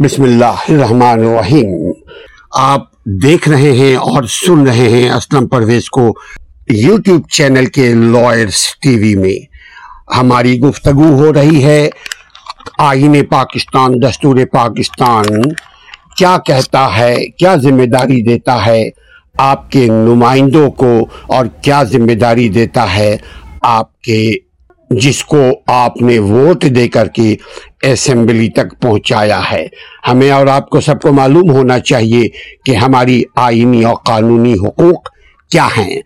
بسم اللہ الرحمن الرحیم آپ دیکھ رہے ہیں اور سن رہے ہیں اسلم پرویز کو یوٹیوب چینل کے لائرز ٹی وی میں ہماری گفتگو ہو رہی ہے آئین پاکستان دستور پاکستان کیا کہتا ہے کیا ذمہ داری دیتا ہے آپ کے نمائندوں کو اور کیا ذمہ داری دیتا ہے آپ کے جس کو آپ نے ووٹ دے کر کے اسمبلی تک پہنچایا ہے ہمیں اور آپ کو سب کو معلوم ہونا چاہیے کہ ہماری آئینی اور قانونی حقوق کیا ہیں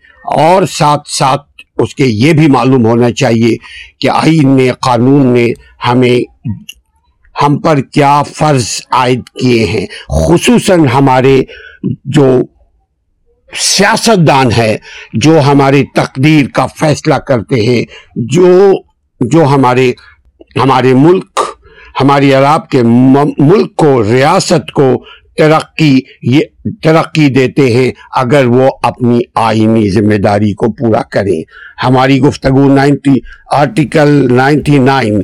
اور ساتھ ساتھ اس کے یہ بھی معلوم ہونا چاہیے کہ آئین نے قانون نے ہمیں ہم پر کیا فرض عائد کیے ہیں خصوصاً ہمارے جو ہے جو ہماری تقدیر کا فیصلہ کرتے ہیں جو جو ہمارے ہمارے ملک ہماری عراب کے ملک کو ریاست کو ترقی یہ ترقی دیتے ہیں اگر وہ اپنی آئینی ذمہ داری کو پورا کریں ہماری گفتگو نائنٹی آرٹیکل نائنٹی نائن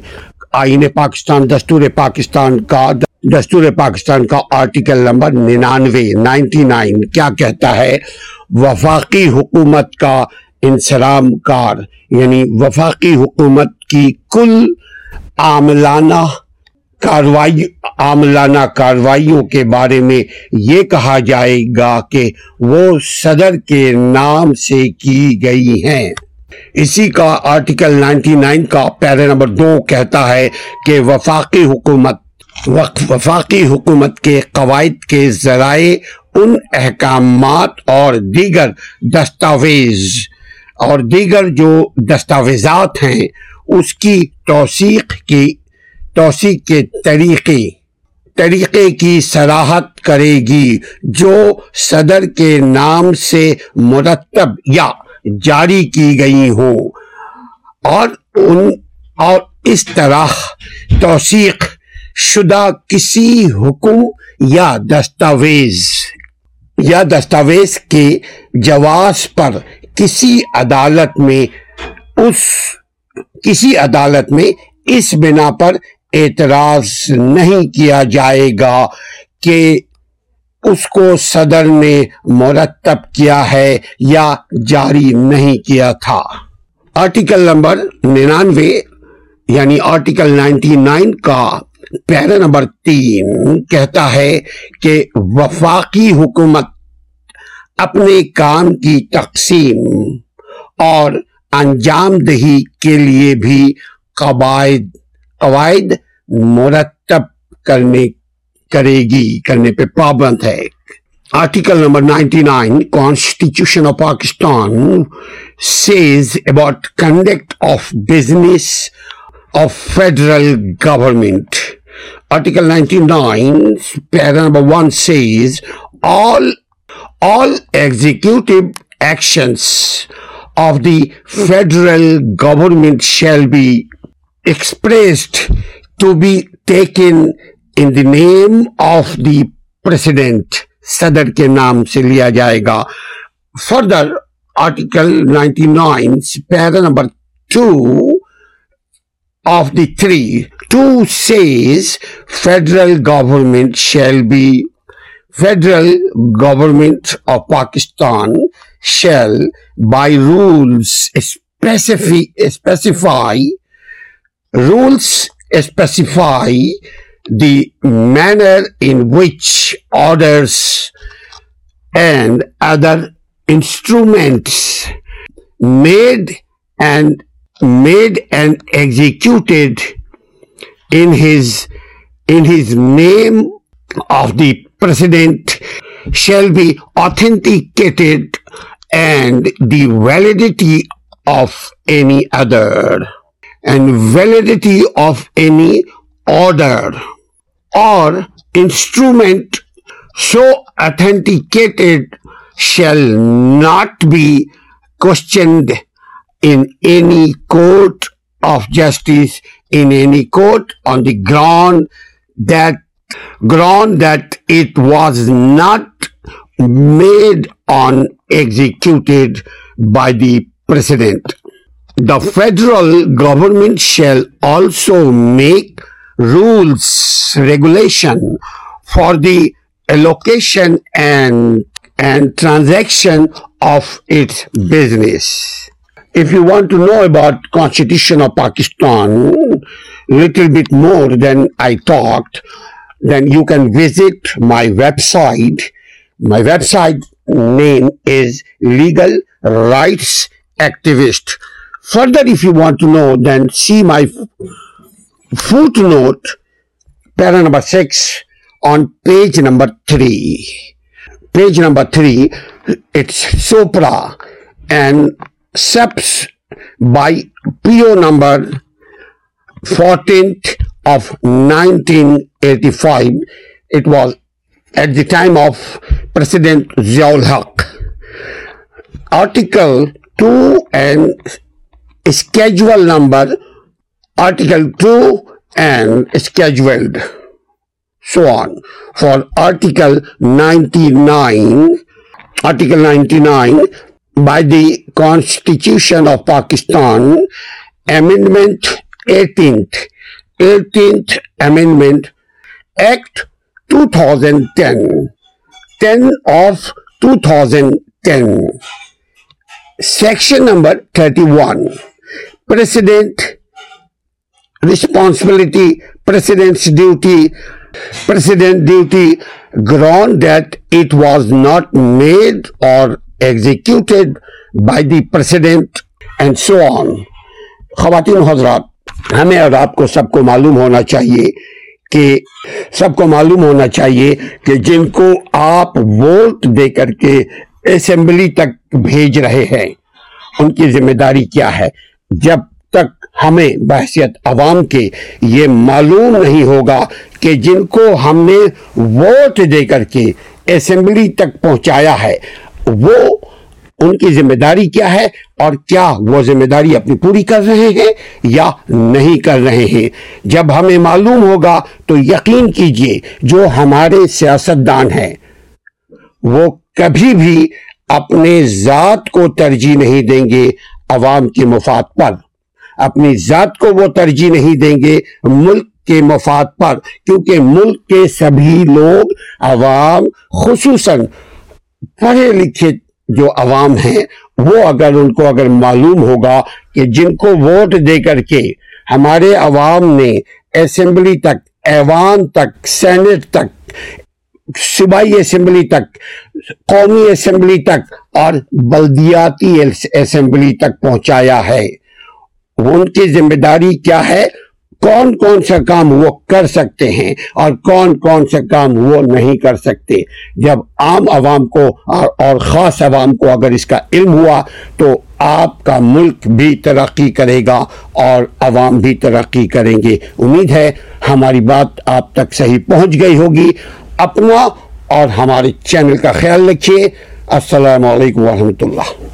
آئین پاکستان دستور پاکستان کا دستور پاکستان کا آرٹیکل نمبر ننانوے نائنٹی نائن کیا کہتا ہے وفاقی حکومت کا انسرام کار یعنی وفاقی حکومت کی کل عاملانہ کاروائی عاملانہ کاروائیوں کے بارے میں یہ کہا جائے گا کہ وہ صدر کے نام سے کی گئی ہیں اسی کا آرٹیکل نائنٹی نائن کا پیرے نمبر دو کہتا ہے کہ وفاقی حکومت وفاقی حکومت کے قواعد کے ذرائع ان احکامات اور دیگر دستاویز اور دیگر جو دستاویزات ہیں اس کی توثیق کی سراحت کرے گی جو صدر کے نام سے مرتب یا جاری کی گئی ہو اور اس طرح توثیق شدہ کسی حکم یا دستاویز یا دستاویز کے جواز پر کسی کسی عدالت عدالت میں میں اس اس بنا پر اعتراض نہیں کیا جائے گا کہ اس کو صدر نے مرتب کیا ہے یا جاری نہیں کیا تھا آرٹیکل نمبر ننانوے یعنی آرٹیکل نائنٹی نائن کا پہرا نمبر تین کہتا ہے کہ وفاقی حکومت اپنے کام کی تقسیم اور انجام دہی کے لیے بھی قواعد مرتب کرنے کرے گی کرنے پہ پابند ہے article number ninety nine constitution of Pakistan says about conduct of business of federal government article ninety nine para number of the federal government shall be expressed to be taken in the name of the president صدر کے نام سے لیا جائے گا further article ninety nine para number two of the three. 2 says federal government shall be, federal government of Pakistan shall by rules specify the manner in which orders and other instruments made and made and executed in his name of the President shall be authenticated, and the validity of any other, and validity of any order or instrument so authenticated shall not be questioned ground ground does not made on exec per federal government shall also make rules regulation for the allocation transaction of its business number six number three page number three its supra by پیو number number article ٹوڈ scheduled so article ninety nine article ninety nine number thirty Vinci responsibility duty duty ground does not made or executed by the president and so on خواتین حضرات ہمیں اور آپ کو سب کو معلوم ہونا چاہیے کہ سب کو معلوم ہونا چاہیے کہ جن کو آپ ووٹ دے کر کے اسمبلی تک بھیج رہے ہیں ان کی ذمہ داری کیا ہے جب تک ہمیں بحثیت عوام کے یہ معلوم نہیں ہوگا کہ جن کو ہم نے ووٹ دے کر کے اسمبلی تک پہنچایا ہے وہ ان کی ذمہ داری کیا ہے اور کیا وہ ذمہ داری اپنی پوری کر رہے ہیں یا نہیں کر رہے ہیں جب ہمیں معلوم ہوگا تو یقین کیجئے جو ہمارے سیاستدان ہیں وہ کبھی بھی اپنے ذات کو ترجیح نہیں دیں گے عوام کے مفاد پر اپنی ذات کو وہ ترجیح نہیں دیں گے ملک کے مفاد پر کیونکہ ملک کے سبھی لوگ عوام خصوصاً پڑھے لکھے جو عوام ہیں وہ اگر ان کو اگر معلوم ہوگا کہ جن کو ووٹ دے کر کے ہمارے عوام نے اسمبلی تک ایوان تک سینٹ تک صوبائی اسمبلی تک قومی اسمبلی تک اور بلدیاتی اسمبلی تک پہنچایا ہے ان کی ذمہ داری کیا ہے کون کون سا کام وہ کر سکتے ہیں اور کون کون سے کام وہ نہیں کر سکتے جب عام عوام کو اور خاص عوام کو اگر اس کا علم ہوا تو آپ کا ملک بھی ترقی کرے گا اور عوام بھی ترقی کریں گے امید ہے ہماری بات آپ تک صحیح پہنچ گئی ہوگی اپنا اور ہمارے چینل کا خیال رکھیے السلام علیکم ورحمۃ اللہ